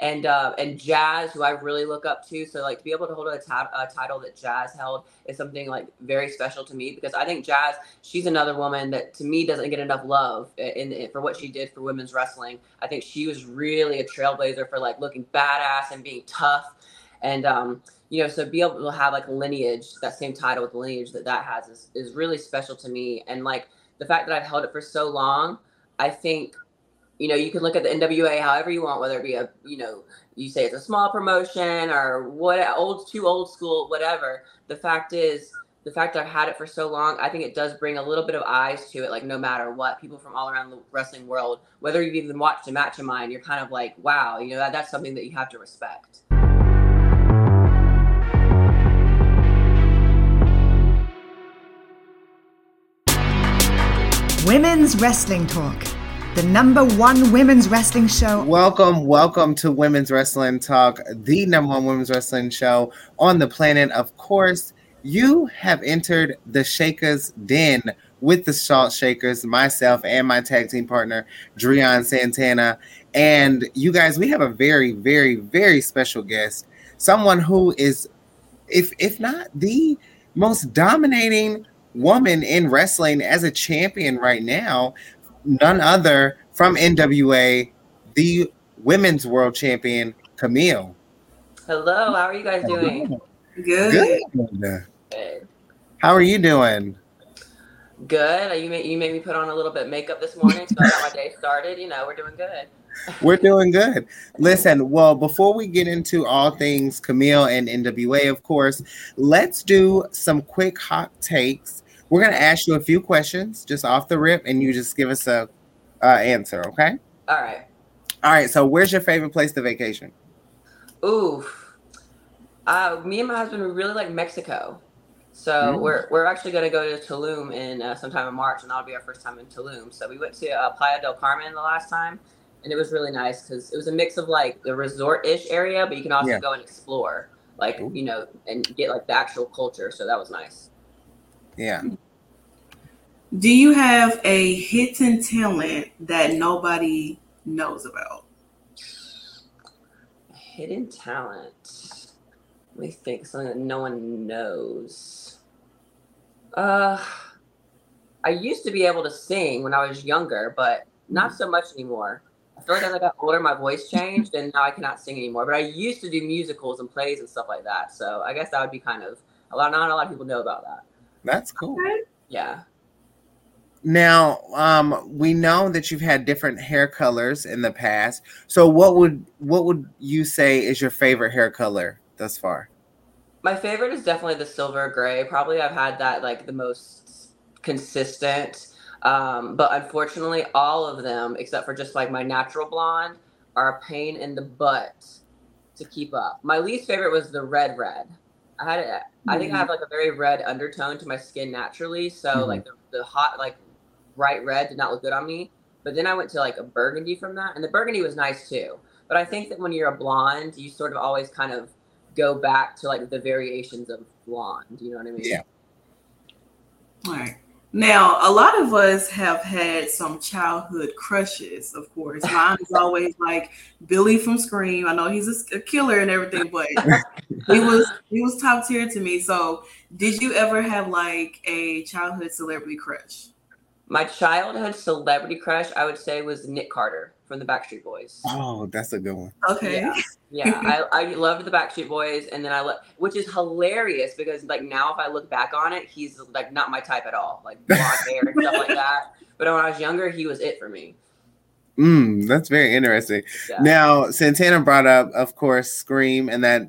and uh, and Jazz, who I really look up to. So like to be able to hold a, a title that Jazz held is something like very special to me because I think Jazz, she's another woman that to me doesn't get enough love in, in for what she did for women's wrestling. I think she was really a trailblazer for like looking badass and being tough, and um, you know, so be able to have like lineage, that same title with the lineage that that has is is really special to me, and like the fact that I've held it for so long, I think you know, you can look at the NWA however you want, whether it be a, you know, you say it's a small promotion or what old, too old school, whatever. The fact is, the fact that I've had it for so long, I think it does bring a little bit of eyes to it. Like no matter what, people from all around the wrestling world, whether you've even watched a match of mine, you're kind of like, wow, you know, that, that's something that you have to respect. Women's Wrestling Talk the number one women's wrestling show. Welcome, welcome to Women's Wrestling Talk, the number one women's wrestling show on the planet. Of course, you have entered the Shakers Den with the Salt Shakers, myself and my tag team partner, Drian Santana. And you guys, we have a very, very, very special guest. Someone who is, if if not the most dominating woman in wrestling as a champion right now none other from NWA, the women's world champion, Camille. Hello, how are you guys doing? Good. Good. Good. How are you doing? Good. You made you made me put on a little bit of makeup this morning, so I got my day started. You know, we're doing good. we're doing good. Listen, well, before we get into all things Camille and NWA, of course, let's do some quick hot takes we're gonna ask you a few questions just off the rip, and you just give us a uh, answer. Okay. All right. All right. So, where's your favorite place to vacation? Ooh, uh, me and my husband we really like Mexico. So mm we're we're actually going to go to Tulum in uh, sometime in March, and that'll be our first time in Tulum. So we went to uh, Playa del Carmen the last time, and it was really nice because it was a mix of like the resort-ish area, but you can also yeah. go and explore, like Ooh. you know, and get like the actual culture. So that was nice. Yeah. Do you have a hidden talent that nobody knows about? Hidden talent. Let me think. Something that no one knows. Uh, I used to be able to sing when I was younger, but not so much anymore. I feel like as I got older, my voice changed, and now I cannot sing anymore. But I used to do musicals and plays and stuff like that. So I guess that would be kind of a lot. Not a lot of people know about that. That's cool. Okay. Yeah. Now, um, we know that you've had different hair colors in the past. So, what would what would you say is your favorite hair color thus far? My favorite is definitely the silver gray. Probably I've had that like the most consistent. Um, but unfortunately, all of them, except for just like my natural blonde, are a pain in the butt to keep up. My least favorite was the red red. I had it. I think I mm-hmm. have like a very red undertone to my skin naturally. So mm-hmm. like the, the hot like bright red did not look good on me. But then I went to like a burgundy from that, and the burgundy was nice too. But I think that when you're a blonde, you sort of always kind of go back to like the variations of blonde. You know what I mean? Yeah. All right. Now, a lot of us have had some childhood crushes, of course. Mine is always like Billy from Scream. I know he's a, a killer and everything, but he was he was top tier to me. So, did you ever have like a childhood celebrity crush? My childhood celebrity crush, I would say, was Nick Carter from the Backstreet Boys. Oh, that's a good one. Okay. Yeah, yeah I, I loved the Backstreet Boys, and then I love, which is hilarious because like now if I look back on it, he's like not my type at all, like blonde hair and stuff like that. But when I was younger, he was it for me. Mm, that's very interesting. Yeah. Now, Santana brought up, of course, Scream and that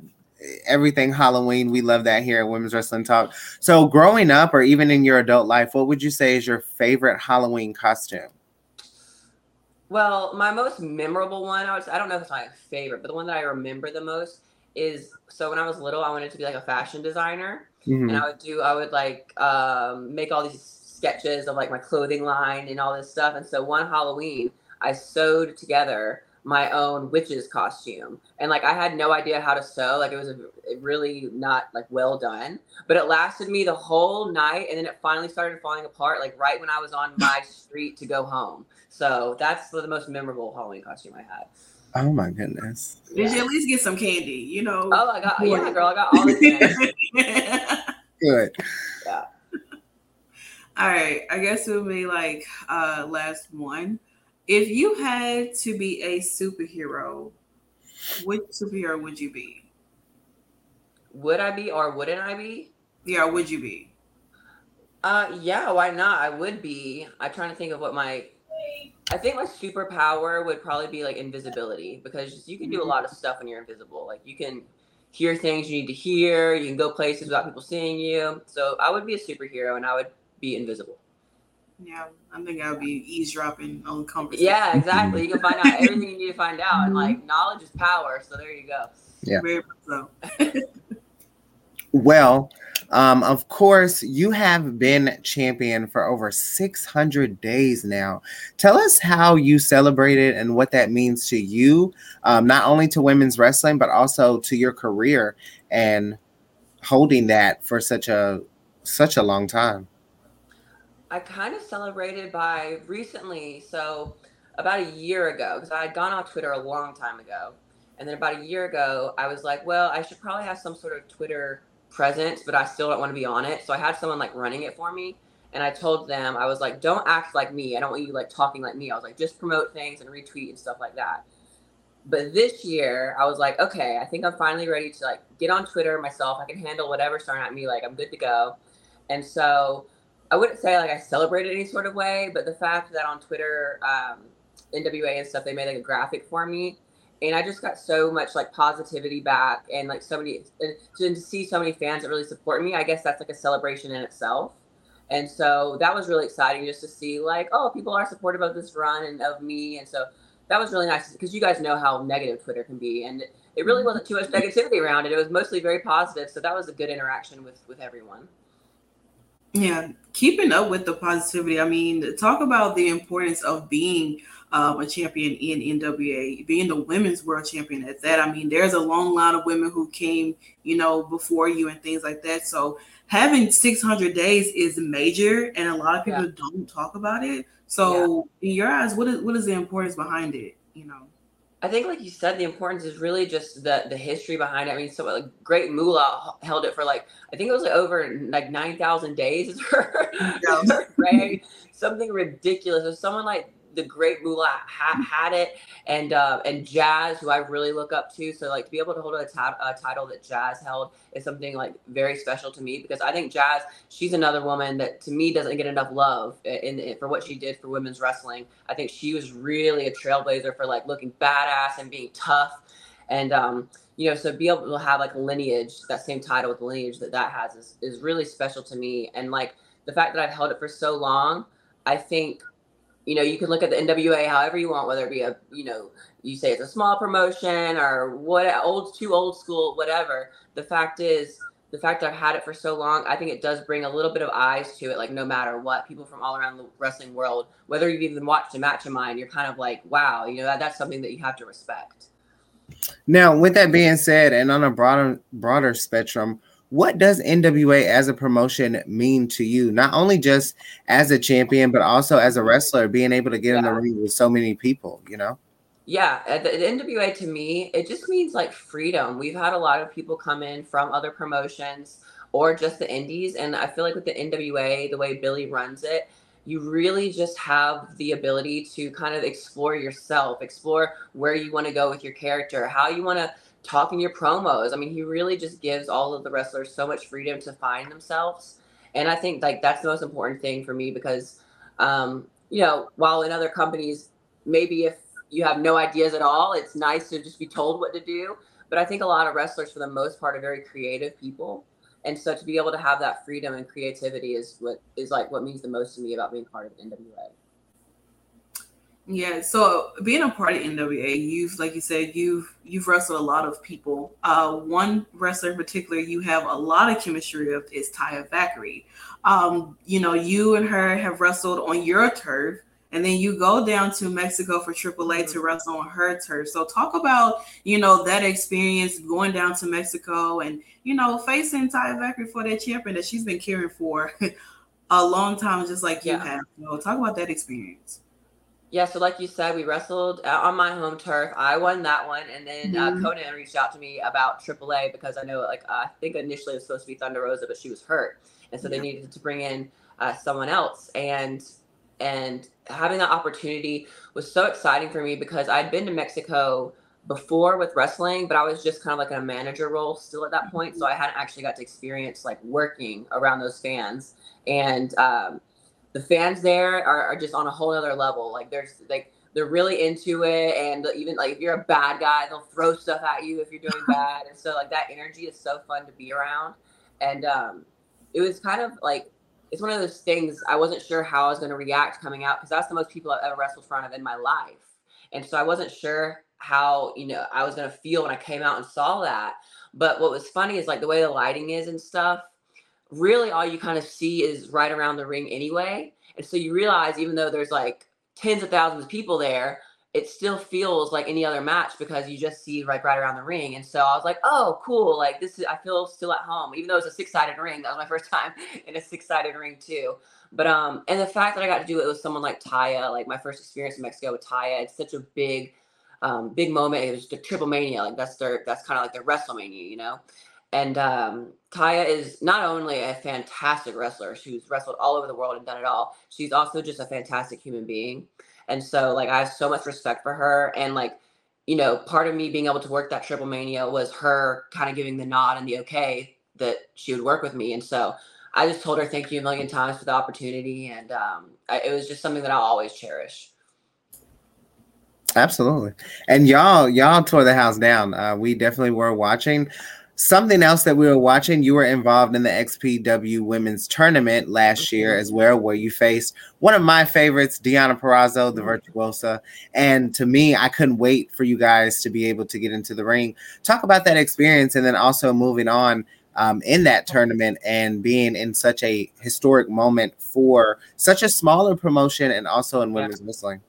everything Halloween. We love that here at Women's Wrestling Talk. So, growing up, or even in your adult life, what would you say is your favorite Halloween costume? Well, my most memorable one, I, was, I don't know if it's my favorite, but the one that I remember the most is so when I was little, I wanted to be like a fashion designer. Mm-hmm. And I would do, I would like um, make all these sketches of like my clothing line and all this stuff. And so one Halloween, I sewed together my own witch's costume and like i had no idea how to sew like it was a, really not like well done but it lasted me the whole night and then it finally started falling apart like right when i was on my street to go home so that's the most memorable halloween costume i had Oh my goodness. Did you at least get some candy? You know. Oh, I got yeah, girl. I got all the candy. Good. Yeah. All right. I guess it would be like uh last one. If you had to be a superhero, which superhero would you be? Would I be or wouldn't I be? Yeah, would you be? Uh, yeah. Why not? I would be. I'm trying to think of what my. I think my superpower would probably be like invisibility because you can do a lot of stuff when you're invisible. Like you can hear things you need to hear. You can go places without people seeing you. So I would be a superhero and I would be invisible. Yeah, I think I'll be eavesdropping on conversation. Yeah, exactly. You can find out everything you need to find out, and like knowledge is power. So there you go. Yeah. Very much so. Well, um, of course, you have been champion for over 600 days now. Tell us how you celebrated and what that means to you, um, not only to women's wrestling, but also to your career and holding that for such a such a long time. I kind of celebrated by recently, so about a year ago, because I had gone on Twitter a long time ago. And then about a year ago, I was like, well, I should probably have some sort of Twitter presence, but I still don't want to be on it. So I had someone like running it for me. And I told them, I was like, don't act like me. I don't want you like talking like me. I was like, just promote things and retweet and stuff like that. But this year, I was like, okay, I think I'm finally ready to like get on Twitter myself. I can handle whatever's thrown at me. Like, I'm good to go. And so I wouldn't say like I celebrated any sort of way, but the fact that on Twitter, um, NWA and stuff, they made like a graphic for me. And I just got so much like positivity back and like so many, and to, see so many fans that really support me, I guess that's like a celebration in itself. And so that was really exciting just to see like, oh, people are supportive of this run and of me. And so that was really nice because you guys know how negative Twitter can be. And it really wasn't too much negativity around it. It was mostly very positive. So that was a good interaction with, with everyone. Yeah, keeping up with the positivity. I mean, talk about the importance of being um, a champion in NWA, being the women's world champion at that. I mean, there's a long line of women who came, you know, before you and things like that. So having 600 days is major, and a lot of people Yeah. don't talk about it. So, in your eyes, what is what is the importance behind it? You know. I think, like you said, the importance is really just the the history behind it. I mean, so like Great Moolah h- held it for like I think it was like over like nine thousand days is her, Yeah. her something ridiculous. If someone like the Great Moolah ha- had it, and uh, and Jazz, who I really look up to, so like to be able to hold a, title that Jazz held is something like very special to me because I think Jazz, she's another woman that to me doesn't get enough love in, in for what she did for women's wrestling. I think she was really a trailblazer for like looking badass and being tough, and um, you know, so be able to have like a lineage, that same title with lineage that that has is is really special to me, and like the fact that I've held it for so long, I think. You know, you can look at the NWA however you want, whether it be a, you know, you say it's a small promotion or what old too old school whatever. The fact is the fact i've had it for so long i think it does bring a little bit of eyes to it like no matter what people from all around the wrestling world whether you've even watched a match of mine you're kind of like wow you know that, that's something that you have to respect. Now, with that being said, and on a broader broader spectrum, what does NWA as a promotion mean to you? Not only just as a champion, but also as a wrestler, being able to get in the ring with so many people. You know. yeah uh, the, the nwa to me it just means like freedom we've had a lot of people come in from other promotions or just the indies and i feel like with the nwa the way billy runs it you really just have the ability to kind of explore yourself explore where you want to go with your character how you want to talk in your promos i mean he really just gives all of the wrestlers so much freedom to find themselves and i think like that's the most important thing for me because um you know while in other companies maybe if you have no ideas at all. It's nice to just be told what to do. But I think a lot of wrestlers, for the most part, are very creative people. And so to be able to have that freedom and creativity is what is like what means the most to me about being part of NWA. Yeah, so being a part of NWA, you've like you said, you've you've wrestled a lot of people. Uh, one wrestler in particular you have a lot of chemistry with is Taya Valkyrie. Um, you know, you and her have wrestled on your turf, and then you go down to Mexico for AAA to wrestle on her turf. So talk about you know that experience going down to Mexico and you know facing Taya Valkyrie for that champion that she's been caring for a long time, just like you Yeah. have. So talk about that experience. Yeah, so like you said, we wrestled on my home turf. I won that one, and then mm-hmm. uh, Konnan reached out to me about AAA because I know, like, uh, I think initially it was supposed to be Thunder Rosa, but she was hurt, and so yeah. they needed to bring in uh, someone else. And and having that opportunity was so exciting for me because I'd been to Mexico before with wrestling, but I was just kind of like in a manager role still at that point, so I hadn't actually got to experience like working around those fans and. Um, the fans there are, are just on a whole other level. Like there's like they're really into it, and even like if you're a bad guy, they'll throw stuff at you if you're doing bad, and so like that energy is so fun to be around. And um, it was kind of like it's one of those things I wasn't sure how I was going to react coming out because that's the most people I've ever wrestled in front of in my life, and so I wasn't sure how you know I was going to feel when I came out and saw that. But what was funny is like the way the lighting is and stuff really all you kind of see is right around the ring anyway. And so you realize even though there's like tens of thousands of people there, it still feels like any other match because you just see like right around the ring. And so I was like, oh, cool. Like this is, I feel still at home, even though it's a six sided ring. That was my first time in a six sided ring too. But, um, and the fact that I got to do it with someone like Taya, like my first experience in Mexico with Taya, it's such a big, um, big moment. It was the Triplemania. Like that's their, that's kind of like their WrestleMania, you know? And um, Taya is not only a fantastic wrestler, she's wrestled all over the world and done it all. She's also just a fantastic human being. And so, like, I have so much respect for her. And, like, you know, part of me being able to work that Triplemania was her kind of giving the nod and the okay that she would work with me. And so I just told her thank you a million times for the opportunity. And um, I, it was just something that I'll always cherish. Absolutely. And y'all, y'all tore the house down. Uh, we definitely were watching. Something else that we were watching, you were involved in the XPW women's tournament last year as well, where you faced one of my favorites, Deonna Purrazzo, the mm-hmm. virtuosa. And to me, I couldn't wait for you guys to be able to get into the ring. Talk about that experience and then also moving on um, in that tournament and being in such a historic moment for such a smaller promotion and also in women's yeah. wrestling.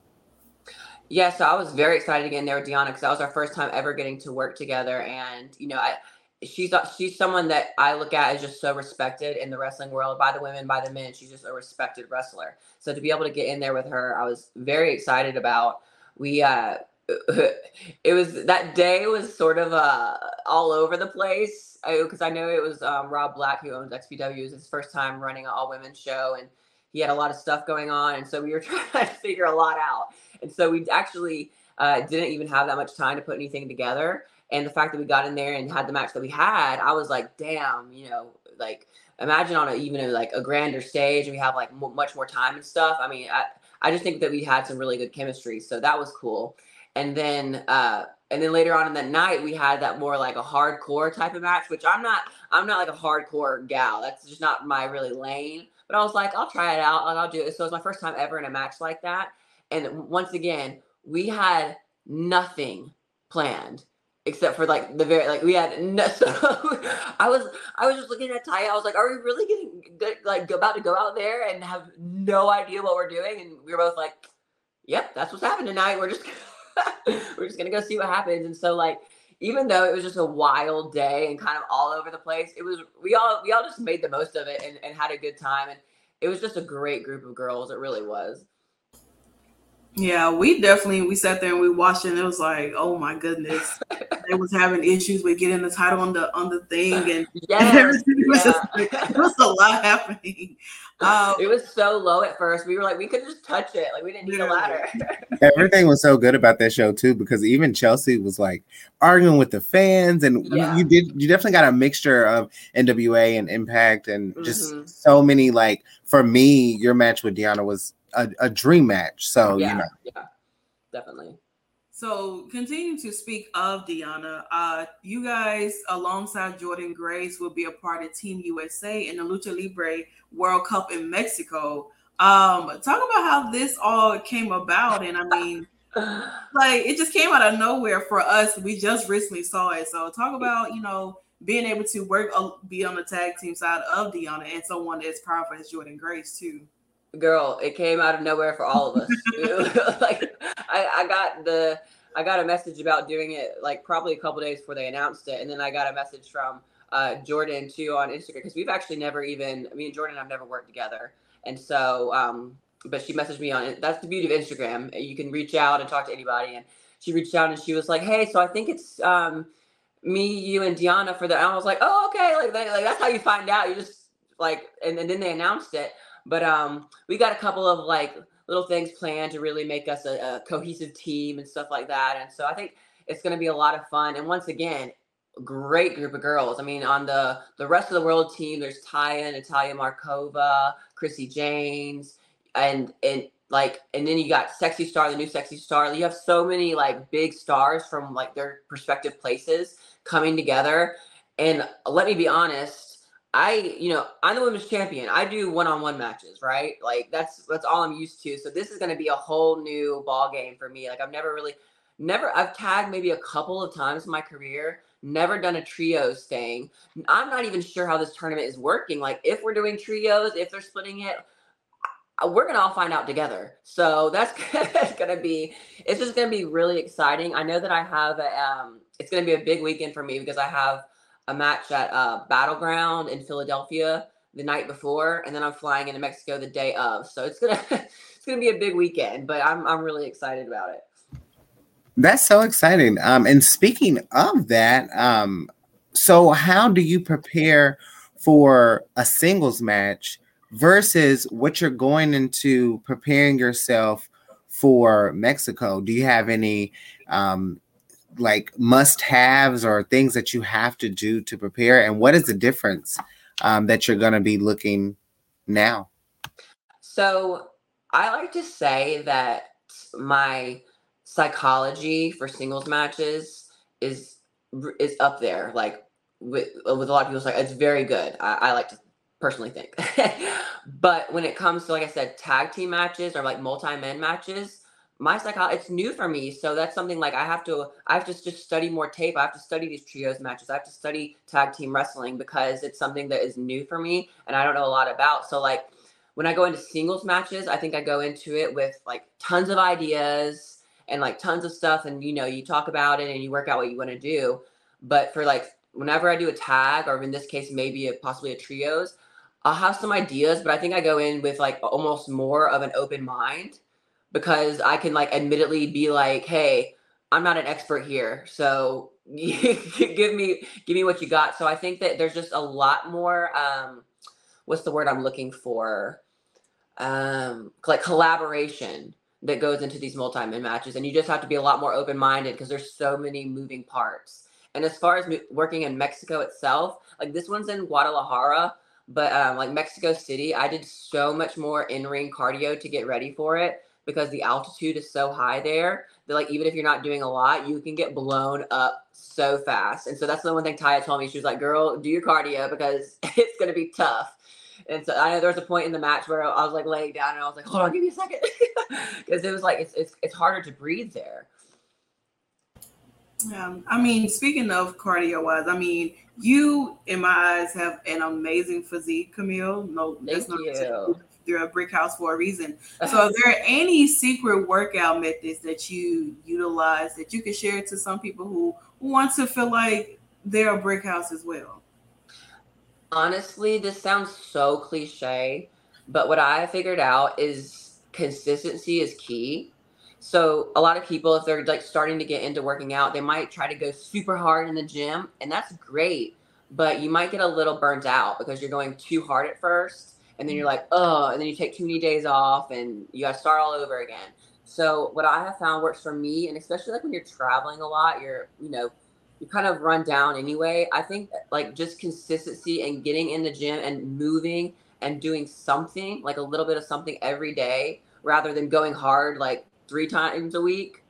Yeah, so I was very excited to get in there with Deonna because that was our first time ever getting to work together. And, you know, I, she's she's someone that I look at as just so respected in the wrestling world by the women, by the men. She's just a respected wrestler. So to be able to get in there with her, I was very excited about. We uh it was that day was sort of uh all over the place because I, I, know it was um, Rob Black who owns XPW. It was his first time running an all women show and he had a lot of stuff going on and so we were trying to figure a lot out and so we actually uh, didn't even have that much time to put anything together and the fact that we got in there and had the match that we had, I was like, damn, you know, like imagine on a even a, like a grander stage and we have like m- much more time and stuff. I mean, I, I just think that we had some really good chemistry, so that was cool. And then uh and then later on in that night we had that more like a hardcore type of match, which I'm not I'm not like a hardcore gal. That's just not my really lane. But I was like, I'll try it out and I'll do it. So it was my first time ever in a match like that. And once again, we had nothing planned except for like the very like we had no, so I was I was just looking at Ty. I was like, are we really getting good, like about to go out there and have no idea what we're doing? And we were both like, yep, that's what's happening tonight. We're just we're just gonna go see what happens. And so like even though it was just a wild day and kind of all over the place, it was we all we all just made the most of it and, and had a good time. And it was just a great group of girls. It really was. Yeah, we definitely we sat there and we watched it and it was like, oh my goodness. they was having issues with getting the title on the on the thing and yes, everything was yeah. just was a lot happening. Um, it was so low at first. We were like, we could just touch it. Like we didn't need yeah. a ladder. Everything was so good about that show too, because even Chelsea was like arguing with the fans, and yeah. you did you definitely got a mixture of NWA and Impact, and just mm-hmm. so many like for me, your match with Deonna was a, a dream match. So yeah, you know, yeah, definitely. So, continuing to speak of Deonna, uh, you guys, alongside Jordynne Grace, will be a part of Team USA in the Lucha Libre World Cup in Mexico. Um, talk about how this all came about, and I mean, like it just came out of nowhere for us. We just recently saw it, so talk about you know being able to work, uh, be on the tag team side of Deonna, and someone as powerful as Jordynne Grace too girl, it came out of nowhere for all of us. like I, I got the I got a message about doing it like probably a couple days before they announced it, and then I got a message from uh, Jordynne too on Instagram because we've actually never even me and Jordynne have never worked together, and so um, but she messaged me on it. That's the beauty of Instagram. You can reach out and talk to anybody. And she reached out and she was like, "Hey, so I think it's um, me, you, and Deonna for the." And I was like, "Oh, okay." Like, like that's how you find out. You just like, and, and then they announced it. But um, we got a couple of like little things planned to really make us a, a cohesive team and stuff like that. And so I think it's going to be a lot of fun. And once again, great group of girls. I mean, on the the rest of the world team, there's Taya, Natalia Markova, Chrissy James, and and like and then you got Sexy Star, the new Sexy Star. You have so many like big stars from like their respective places coming together. And let me be honest, I, you know, I'm the women's champion. I do one-on-one matches, right? Like that's that's all I'm used to. So this is going to be a whole new ball game for me. Like I've never really never I've tagged maybe a couple of times in my career, never done a trios thing. I'm not even sure how this tournament is working. Like if we're doing trios, if they're splitting it, we're gonna all find out together. So that's, gonna be it's just gonna be really exciting. I know that I have a, um it's gonna be a big weekend for me because I have a match at uh, Battleground in Philadelphia the night before, and then I'm flying into Mexico the day of. So it's gonna it's gonna be a big weekend, but I'm I'm really excited about it. That's so exciting. Um, and speaking of that, um, so how do you prepare for a singles match versus what you're going into preparing yourself for Mexico? Do you have any um, like must haves or things that you have to do to prepare? And what is the difference um, that you're going to be looking now? So I like to say that my psychology for singles matches is is up there. Like with with a lot of people, like it's very good. I, I like to personally think, but when it comes to like I said, tag team matches or like multi men matches, my psychology it's new for me so that's something like i have to i have to just study more tape i have to study these trios matches i have to study tag team wrestling because it's something that is new for me and i don't know a lot about so like when i go into singles matches i think i go into it with like tons of ideas and like tons of stuff and you know you talk about it and you work out what you want to do but for like whenever i do a tag or in this case maybe a, possibly a trios i'll have some ideas but i think i go in with like almost more of an open mind because I can like admittedly be like, hey, I'm not an expert here. So give me give me what you got. So I think that there's just a lot more um what's the word I'm looking for? Um like collaboration that goes into these multi-man matches and you just have to be a lot more open-minded because there's so many moving parts. And as far as working in Mexico itself, like this one's in Guadalajara, but um, like Mexico City, I did so much more in-ring cardio to get ready for it because the altitude is so high there that like even if you're not doing a lot, you can get blown up so fast. And so that's the one thing Taya told me. She was like, "Girl, do your cardio because it's gonna be tough." And so I know there was a point in the match where I was like laying down and I was like, "Hold on, give me a second. because it was like it's, it's it's harder to breathe there. Yeah, I mean, speaking of cardio wise, I mean, you in my eyes have an amazing physique, Camille. No, Thank that's not you you're a brick house for a reason. Uh-huh. So, are there any secret workout methods that you utilize that you can share to some people who want to feel like they're a brick house as well? Honestly, this sounds so cliche, but what I figured out is consistency is key. So a lot of people, if they're like starting to get into working out, they might try to go super hard in the gym, and that's great. But you might get a little burnt out because you're going too hard at first and then you're like, oh, and then you take too many days off and you got to start all over again. So what I have found works for me, and especially like when you're traveling a lot, you're you know you kind of run down anyway. I think like just consistency and getting in the gym and moving and doing something like a little bit of something every day rather than going hard like three times a week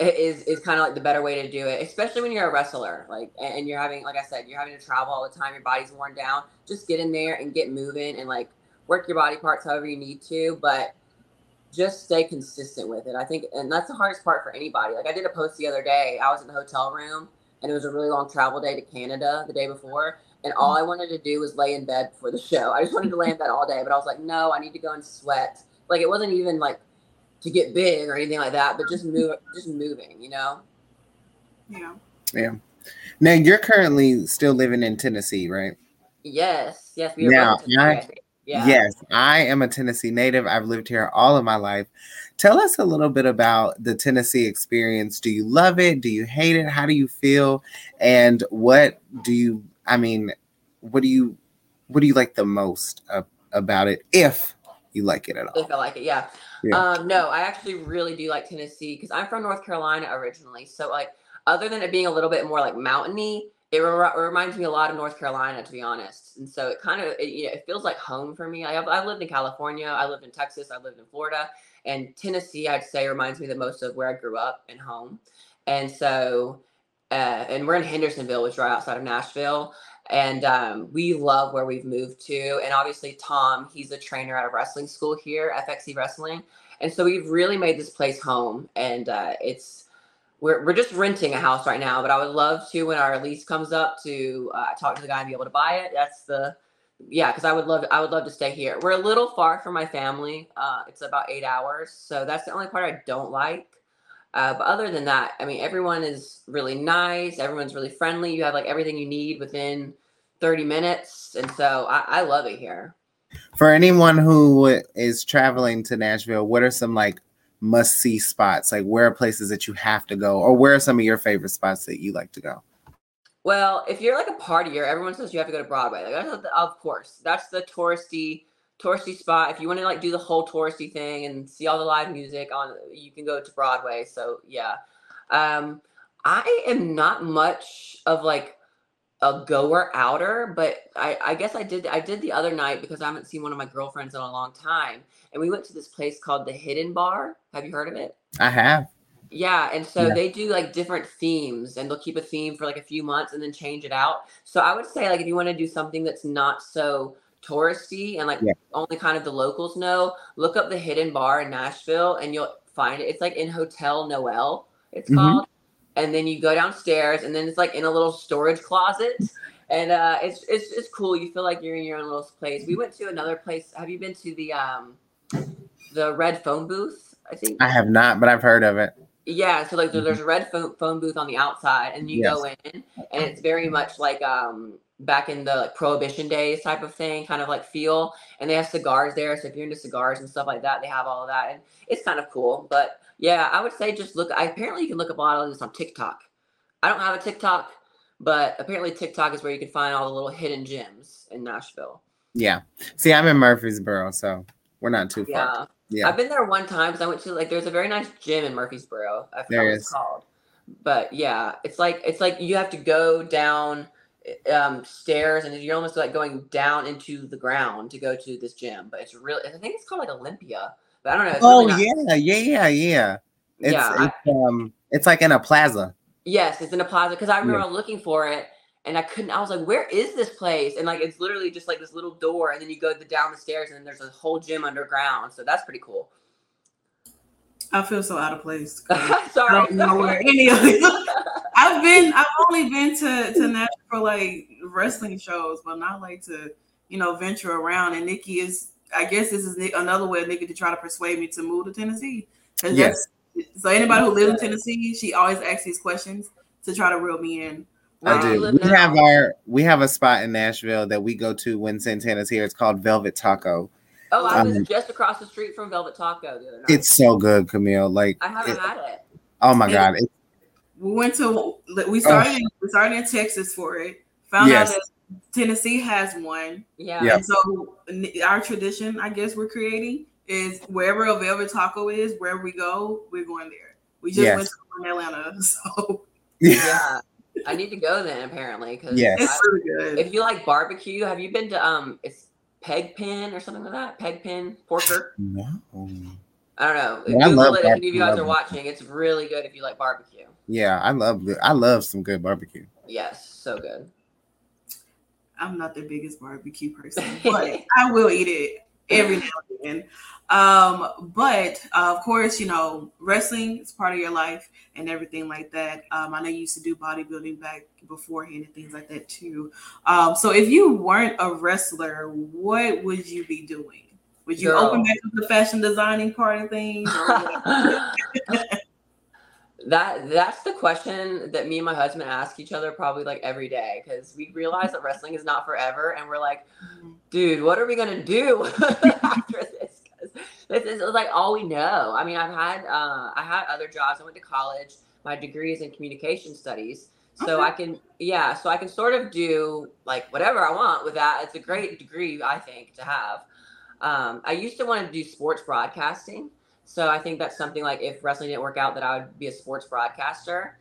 is is kind of like the better way to do it especially when you're a wrestler like and you're having like i said you're having to travel all the time your body's worn down just get in there and get moving and like work your body parts however you need to, but just stay consistent with it. I think, and that's the hardest part for anybody. Like I did a post the other day. I was in the hotel room, and it was a really long travel day to Canada the day before, and all mm-hmm. I wanted to do was lay in bed before the show. I just wanted to lay in bed all day, but I was like, no, I need to go and sweat. Like it wasn't even like to get big or anything like that, but just move, just moving, you know. Yeah. Yeah. Now you're currently still living in Tennessee, right? Yes. Yes. We are now, I, Yeah. Yes, I am a Tennessee native. I've lived here all of my life. Tell us a little bit about the Tennessee experience. Do you love it? Do you hate it? How do you feel? And what do you I mean, what do you what do you like the most uh, about it if you like it at all? If I like it, yeah. Yeah. Um, no, I actually really do like Tennessee because I'm from North Carolina originally. So like, other than it being a little bit more like mountainy, it re- reminds me a lot of North Carolina, to be honest. And so it kind of it, you know, it feels like home for me. I have I lived in California, I lived in Texas, I lived in Florida, and Tennessee. I'd say reminds me the most of where I grew up and home. And so, uh, and we're in Hendersonville, which is right outside of Nashville. And um, we love where we've moved to. And obviously, Tom, he's a trainer at a wrestling school here, FXC Wrestling. And so we've really made this place home. And uh, it's we're, we're just renting a house right now, but I would love to when our lease comes up to uh, talk to the guy and be able to buy it. That's the yeah, because I would love I would love to stay here. We're a little far from my family. Uh, it's about eight hours, so that's the only part I don't like. Uh, but other than that, I mean, everyone is really nice. Everyone's really friendly. You have like everything you need within 30 minutes, and so I, I love it here. For anyone who is traveling to Nashville, what are some like must see spots? Like where are places that you have to go, or where are some of your favorite spots that you like to go? Well, if you're like a partier, everyone says you have to go to Broadway. Like that's the, of course, that's the touristy touristy spot. If you want to like do the whole touristy thing and see all the live music on, you can go to Broadway. So yeah, um, I am not much of like a goer outer, but I, I guess I did I did the other night because I haven't seen one of my girlfriends in a long time, and we went to this place called the Hidden Bar. Have you heard of it? I have. Yeah, and so Yeah. they do like different themes, and they'll keep a theme for like a few months and then change it out. So I would say like if you want to do something that's not so touristy and like Yeah. only kind of the locals know, look up the Hidden Bar in Nashville, and you'll find it. It's like in Hotel Noel. It's Mhm. called, and then you go downstairs, and then it's like in a little storage closet. And uh, it's it's it's cool. You feel like you're in your own little place. We went to another place. Have you been to the um the red phone booth? I think I have not, but I've heard of it. yeah, so like Mhm. there's a red phone, phone booth on the outside, and you go in, and it's very much like um back in the like, prohibition days type of thing, kind of like feel. And they have cigars there, so if you're into cigars and stuff like that, they have all of that, and it's kind of cool. But yeah, I would say just look. I apparently you can look up a lot of this on TikTok. I don't have a TikTok, but apparently TikTok is where you can find all the little hidden gems in Nashville. Yeah. See, I'm in Murfreesboro, so we're not too far. Yeah. Yeah. I've been there one time because I went to like there's a very nice gym in Murfreesboro. I forgot There what it's is. called. But yeah, it's like it's like you have to go down um stairs and you're almost like going down into the ground to go to this gym. But it's really I think it's called like Olympia. But I don't know. It's Oh really nice. yeah, yeah, yeah, yeah. It's, Yeah, I- um it's like in a plaza. Yes, it's in a plaza because I remember Yeah. looking for it and I couldn't. I was like, "Where is this place?" And like, it's literally just like this little door, and then you go the, down the stairs, and then there's a whole gym underground. So that's pretty cool. I feel so out of place. 'cause I sorry, don't know where any of these. I've been. I've only been to to Nashville for like wrestling shows, but not like to you know venture around. And Nikki is. I guess this is another way of Nikki to try to persuade me to move to Tennessee. Yes. So anybody who lives in Tennessee, she always asks these questions to try to reel me in. I do you do. live We now? have our we have a spot in Nashville that we go to when Santana's here. It's called Velvet Taco. Oh, I was Um, just across the street from Velvet Taco the other night. It's so good, Camille. Like I haven't it- had it. oh my And- god. It, We went to. We started. in, we started in Texas for it. Found Yes. out that Tennessee has one. Yeah. Yeah. And so our tradition, I guess we're creating is wherever a velvet taco is, wherever we go, we're going there. We just Yes. went to one Atlanta, so Yeah. I need to go then apparently because Yes. it's really good. if you like barbecue, have you been to um it's Peg Pin or something like that? Peg Pin Porker. no. I don't know. Yeah, I Google love it if you guys are watching. It's really good if you like barbecue. Yeah, I love I love some good barbecue. Yes, so good. I'm not the biggest barbecue person, but I will eat it every now and then. Um, but uh, of course, you know, wrestling is part of your life and everything like that. Um, I know you used to do bodybuilding back beforehand and things like that too. Um, so if you weren't a wrestler, what would you be doing? Would you Girl. open back up the fashion designing part of things? That that's the question that me and my husband ask each other probably like every day because we realize that wrestling is not forever, and we're like, Mhm. dude, what are we gonna do after this? this is like all we know. I mean, I've had uh, I had other jobs. I went to college. My degree is in communication studies, so Okay. I can yeah, so I can sort of do like whatever I want with that. It's a great degree, I think, to have. Um, I used to want to do sports broadcasting. So I think that's something like if wrestling didn't work out, that I would be a sports broadcaster.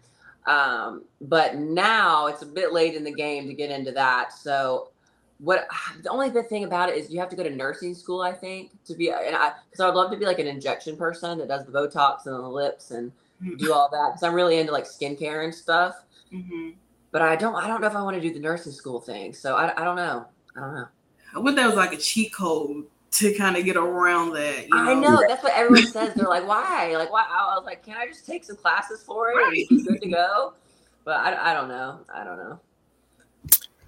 Um, but now it's a bit late in the game to get into that. So what the only good thing about it is you have to go to nursing school, I think, to be and I because I would love to be like an injection person that does the Botox and the lips and do all that because I'm really into like skincare and stuff. Mhm. But I don't I don't know if I want to do the nursing school thing. So I, I don't know. I don't know. I wish there was like a cheat code to kind of get around that. You know? I know that's what everyone says. They're like, why? Like, why? I was like, can I just take some classes for it Right. be good to go? But I, I don't know. I don't know.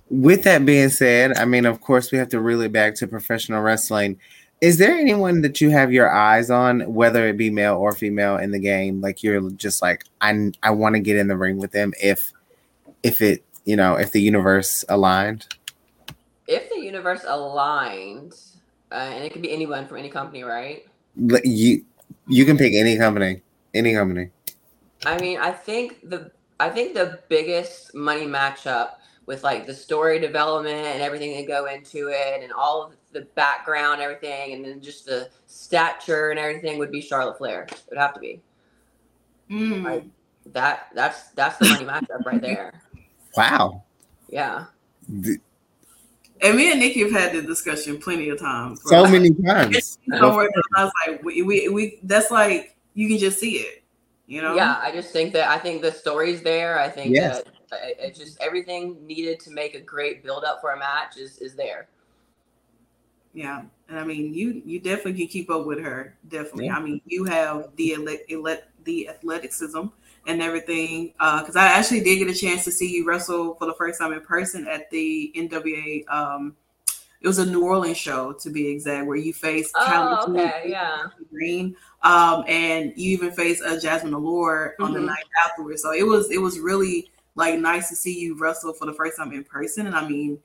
With that being said, I mean, of course, we have to reel it back to professional wrestling. Is there anyone that you have your eyes on, whether it be male or female in the game? Like you're just like, I I want to get in the ring with them if if it you know if the universe aligned. If the universe aligned, uh, and it could be anyone from any company, right? L- You you can pick any company, any company. I mean, I think the I think the biggest money matchup with like the story development and everything that go into it and all of the background, everything, and then just the stature and everything would be Charlotte Flair. It would have to be Mm. Right. that. That's that's the money matchup right there. Wow. Yeah. Th- And me and Nikki have had this discussion plenty of times. bro. So many times. Somewhere down, I was like, we, we, we, that's like you can just see it, you know? Yeah, I just think that I think the story's there. I think Yes. that uh, it, it just everything needed to make a great build up for a match is is there. Yeah, and I mean, you you definitely can keep up with her. Definitely. Yeah. I mean, you have the ele- ele- the athleticism and everything. Because I actually did get a chance to see you wrestle for the first time in person at the NWA. Um, it was a New Orleans show, to be exact, where you faced Oh, Callie okay, yeah. Green, um, and you even faced uh, Jazmin Allure on the Mhm. night afterwards. So it was it was really like nice to see you wrestle for the first time in person. And I mean,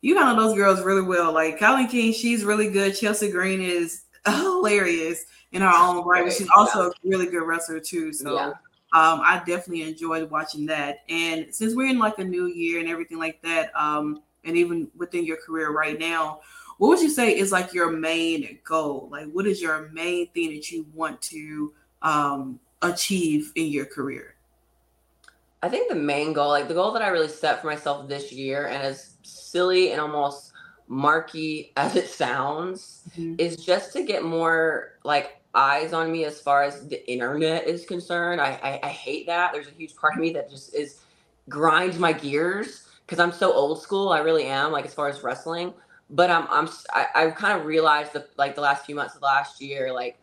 you kind of those girls really well. Like Kilynn King, she's really good. Chelsea Green is hilarious in her own right, but she's also a really good wrestler too. So Yeah. Um, I definitely enjoyed watching that. And since we're in like a new year and everything like that, um, and even within your career right now, what would you say is like your main goal? Like, what is your main thing that you want to um, achieve in your career? I think the main goal, like the goal that I really set for myself this year, and as silly and almost marky as it sounds, Mhm. is just to get more like eyes on me as far as the internet is concerned. I, I, I hate that. There's a huge part of me that just is grinds my gears because I'm so old school. I really am, like as far as wrestling. But I'm I'm I, I've kind of realized that like the last few months of last year, like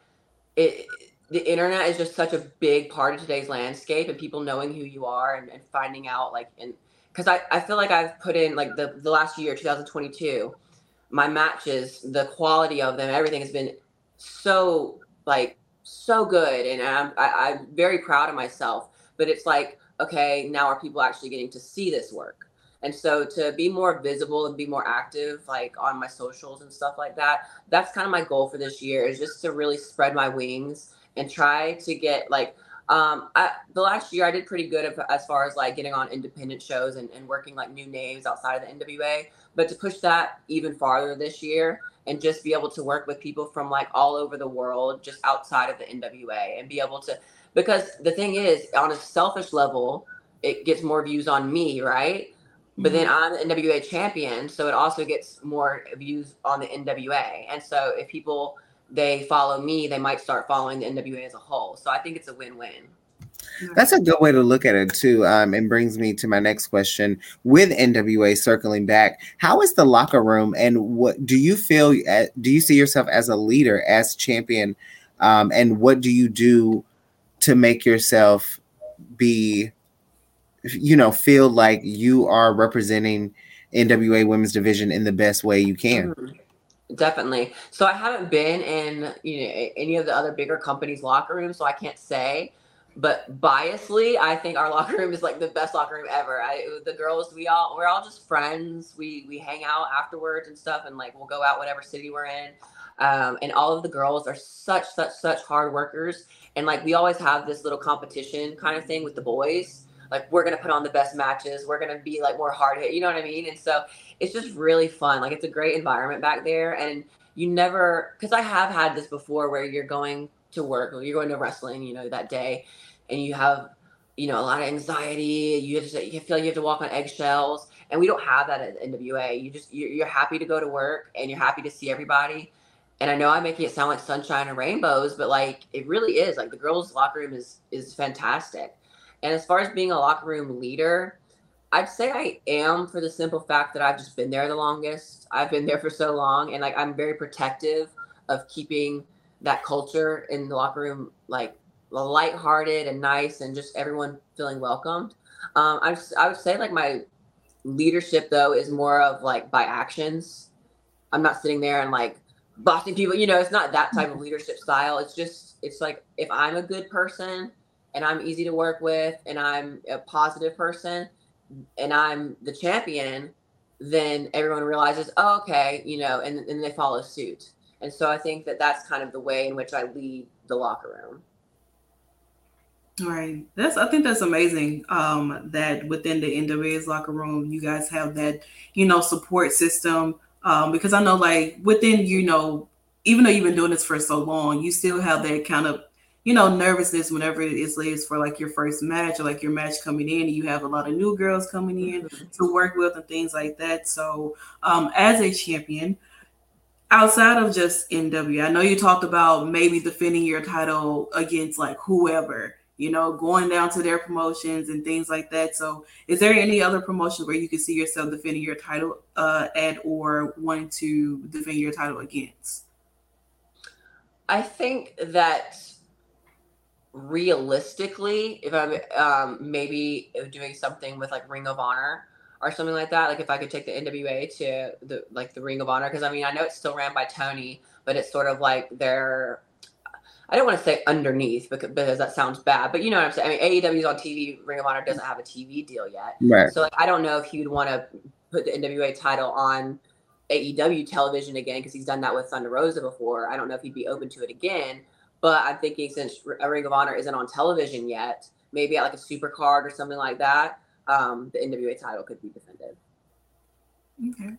it the internet is just such a big part of today's landscape and people knowing who you are and, and finding out like and because I, I feel like I've put in like the, the last year, 2022, my matches, the quality of them, everything has been so like so good, and I'm I, I'm very proud of myself. But it's like, okay, now are people actually getting to see this work? And so to be more visible and be more active, like on my socials and stuff like that, that's kind of my goal for this year is just to really spread my wings and try to get like um I, the last year i did pretty good as far as like getting on independent shows and, and working like new names outside of the nwa but to push that even farther this year and just be able to work with people from like all over the world just outside of the nwa and be able to because the thing is on a selfish level it gets more views on me right but then mm-hmm. I'm the NWA champion, so it also gets more views on the NWA. And so if people they follow me, they might start following the NWA as a whole. So I think it's a win-win. That's a good way to look at it too. Um, and brings me to my next question. With NWA circling back, how is the locker room, and what do you feel? uh, Do you see yourself as a leader, as champion, um, and what do you do to make yourself be, you know, feel like you are representing NWA Women's Division in the best way you can? Mhm. Definitely. So I haven't been in you know any of the other bigger companies' locker rooms, so I can't say. But biasly, I think our locker room is like the best locker room ever. I the girls, we all we're all just friends. We we hang out afterwards and stuff, and like we'll go out whatever city we're in. Um, and all of the girls are such such such hard workers, and like we always have this little competition kind of thing with the boys. Like we're gonna put on the best matches. We're gonna be like more hard hit. You know what I mean? And so it's just really fun. Like it's a great environment back there, and you never because I have had this before where you're going to work or you're going to wrestling, you know, that day, and you have, you know, a lot of anxiety. You to, you feel like you have to walk on eggshells, and we don't have that at NWA. You just you're, you're happy to go to work and you're happy to see everybody. And I know I'm making it sound like sunshine and rainbows, but like it really is. Like the girls' locker room is is fantastic. And as far as being a locker room leader, I'd say I am for the simple fact that I've just been there the longest. I've been there for so long, and like I'm very protective of keeping that culture in the locker room like lighthearted and nice and just everyone feeling welcomed. Um, I, I would say like my leadership though is more of like by actions. I'm not sitting there and like bossing people, you know, it's not that type of leadership style. It's just, it's like if I'm a good person and I'm easy to work with and I'm a positive person and I'm the champion, then everyone realizes, oh, okay, you know, and, and they follow suit. And so I think that that's kind of the way in which I lead the locker room. Right. That's I think that's amazing. Um, that within the NWA's locker room, you guys have that, you know, support system. Um, because I know like within, you know, even though you've been doing this for so long, you still have that kind of, you know, nervousness whenever it is for like your first match or like your match coming in, you have a lot of new girls coming in mm-hmm. to work with and things like that. So um as a champion, outside of just NW, I know you talked about maybe defending your title against like whoever, you know, going down to their promotions and things like that. So, is there any other promotion where you can see yourself defending your title uh, at or wanting to defend your title against? I think that realistically, if I'm um, maybe doing something with like Ring of Honor, or something like that. Like if I could take the NWA to the like the Ring of Honor, because I mean I know it's still ran by Tony, but it's sort of like their I don't want to say underneath because, because that sounds bad, but you know what I'm saying. I mean AEW's on TV, Ring of Honor doesn't have a TV deal yet, right? So like I don't know if he would want to put the NWA title on AEW television again because he's done that with Thunder Rosa before. I don't know if he'd be open to it again, but I'm thinking since a Ring of Honor isn't on television yet, maybe at like a super card or something like that um, the NWA title could be defended. Okay.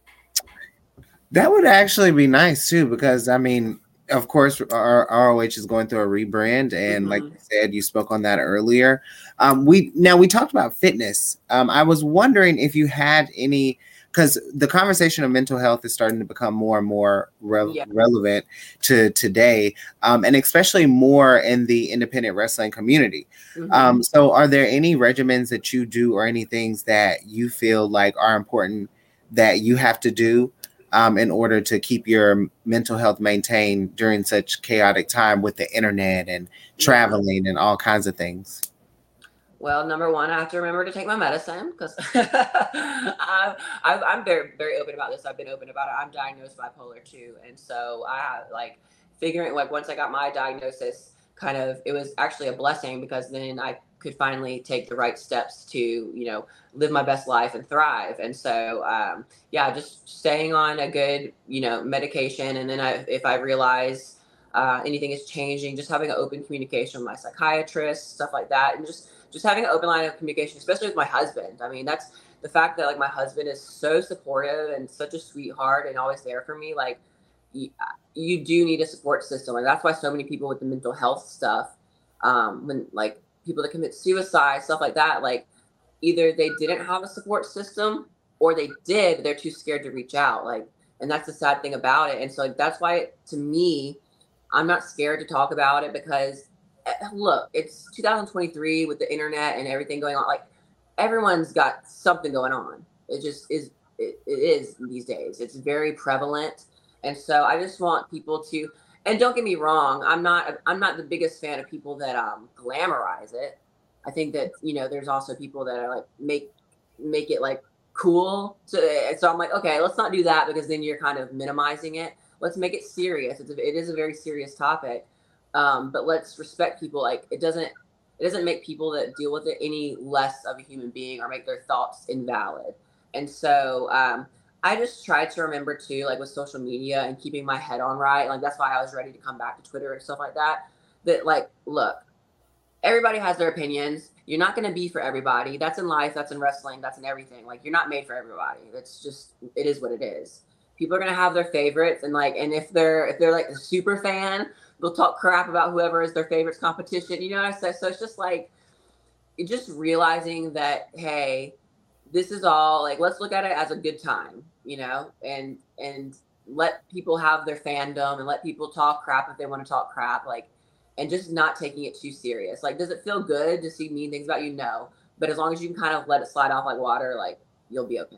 That would actually be nice too, because I mean, of course, our ROH is going through a rebrand, and mm-hmm. like you said, you spoke on that earlier. Um, we now we talked about fitness. Um, I was wondering if you had any because the conversation of mental health is starting to become more and more re- yeah. relevant to today, um, and especially more in the independent wrestling community. Mm-hmm. Um, so, are there any regimens that you do or any things that you feel like are important that you have to do um, in order to keep your mental health maintained during such chaotic time with the internet and traveling yeah. and all kinds of things? Well, number one, I have to remember to take my medicine because I'm very, very open about this. I've been open about it. I'm diagnosed bipolar too, and so I have like figuring like once I got my diagnosis, kind of it was actually a blessing because then I could finally take the right steps to you know live my best life and thrive. And so um, yeah, just staying on a good you know medication, and then I, if I realize uh, anything is changing, just having an open communication with my psychiatrist, stuff like that, and just just having an open line of communication, especially with my husband. I mean, that's the fact that like my husband is so supportive and such a sweetheart and always there for me. Like, you, you do need a support system, and that's why so many people with the mental health stuff, um, when like people that commit suicide, stuff like that, like either they didn't have a support system or they did, they're too scared to reach out. Like, and that's the sad thing about it. And so like, that's why to me, I'm not scared to talk about it because look, it's 2023 with the internet and everything going on. Like everyone's got something going on. It just is. It, it is these days. It's very prevalent, and so I just want people to. And don't get me wrong, I'm not. I'm not the biggest fan of people that um glamorize it. I think that you know, there's also people that are like make make it like cool. So, so I'm like, okay, let's not do that because then you're kind of minimizing it. Let's make it serious. It's a, it is a very serious topic um, but let's respect people. Like it doesn't it doesn't make people that deal with it any less of a human being or make their thoughts invalid. And so um, I just try to remember too, like with social media and keeping my head on right. Like that's why I was ready to come back to Twitter and stuff like that. That like, look, everybody has their opinions. You're not going to be for everybody. That's in life. That's in wrestling. That's in everything. Like you're not made for everybody. It's just it is what it is. People are going to have their favorites, and like, and if they're if they're like a super fan, they'll talk crap about whoever is their favorites competition. You know what I said? So it's just like, just realizing that hey, this is all like let's look at it as a good time, you know, and and let people have their fandom and let people talk crap if they want to talk crap, like, and just not taking it too serious. Like, does it feel good to see mean things about you? No, but as long as you can kind of let it slide off like water, like you'll be okay.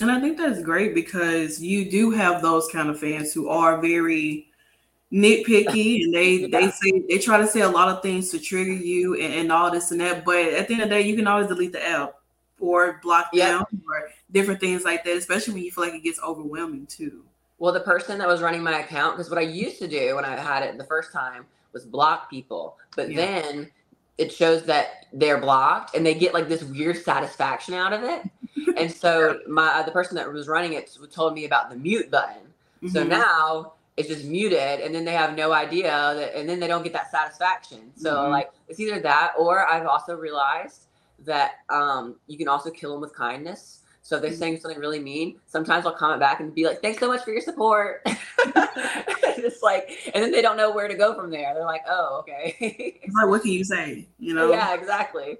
And I think that's great because you do have those kind of fans who are very nitpicky and they they say they try to say a lot of things to trigger you and, and, all this and that. But at the end of the day, you can always delete the app or block yep. them or different things like that, especially when you feel like it gets overwhelming too. Well, the person that was running my account, because what I used to do when I had it the first time was block people, but yeah. then it shows that they're blocked and they get like this weird satisfaction out of it. and so my the person that was running it told me about the mute button. Mm-hmm. So now it's just muted and then they have no idea that and then they don't get that satisfaction. So mm-hmm. like it's either that or I've also realized that um, you can also kill them with kindness. So if they're mm-hmm. saying something really mean, sometimes I'll comment back and be like, "Thanks so much for your support." it's like, and then they don't know where to go from there. They're like, "Oh, okay." like, what can you say? You know? Yeah, exactly.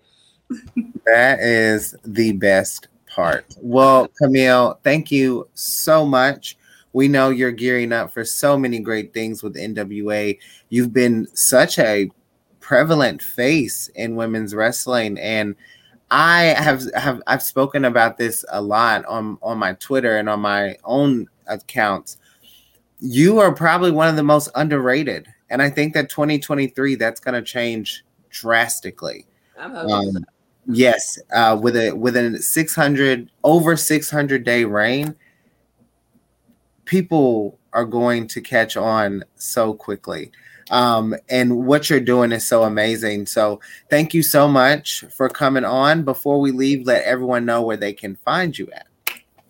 that is the best part. Well, Kamille, thank you so much. We know you're gearing up for so many great things with NWA. You've been such a prevalent face in women's wrestling and I have have I've spoken about this a lot on on my Twitter and on my own accounts. You are probably one of the most underrated, and I think that 2023 that's going to change drastically. I'm Um, yes, uh, with a with a 600 over 600 day reign, people are going to catch on so quickly. Um, and what you're doing is so amazing. So thank you so much for coming on. Before we leave, let everyone know where they can find you at.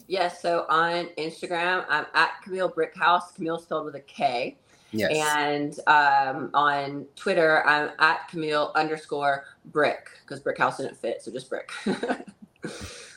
Yes, so on Instagram, I'm at Kamille Brickhouse, Kamille spelled with a K. Yes. And um, on Twitter, I'm at Kamille underscore Brick because Brickhouse didn't fit, so just Brick.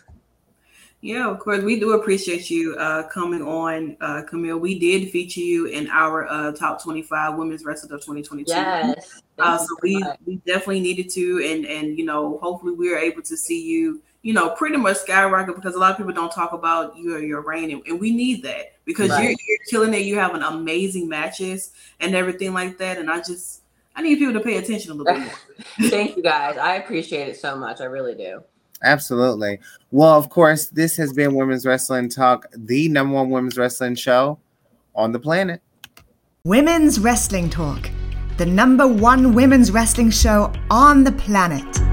Yeah, of course. We do appreciate you uh, coming on, uh, Kamille. We did feature you in our uh, top 25 women's wrestler of 2022. Yes. Uh, so we, we definitely needed to, and and you know, hopefully we are able to see you, you know, pretty much skyrocket because a lot of people don't talk about you your your reign, and, and we need that because right. you're, you're killing it. You have an amazing matches and everything like that, and I just I need people to pay attention a little bit more. Thank you guys. I appreciate it so much. I really do. Absolutely. Well, of course, this has been Women's Wrestling Talk, the number one women's wrestling show on the planet. Women's Wrestling Talk, the number one women's wrestling show on the planet.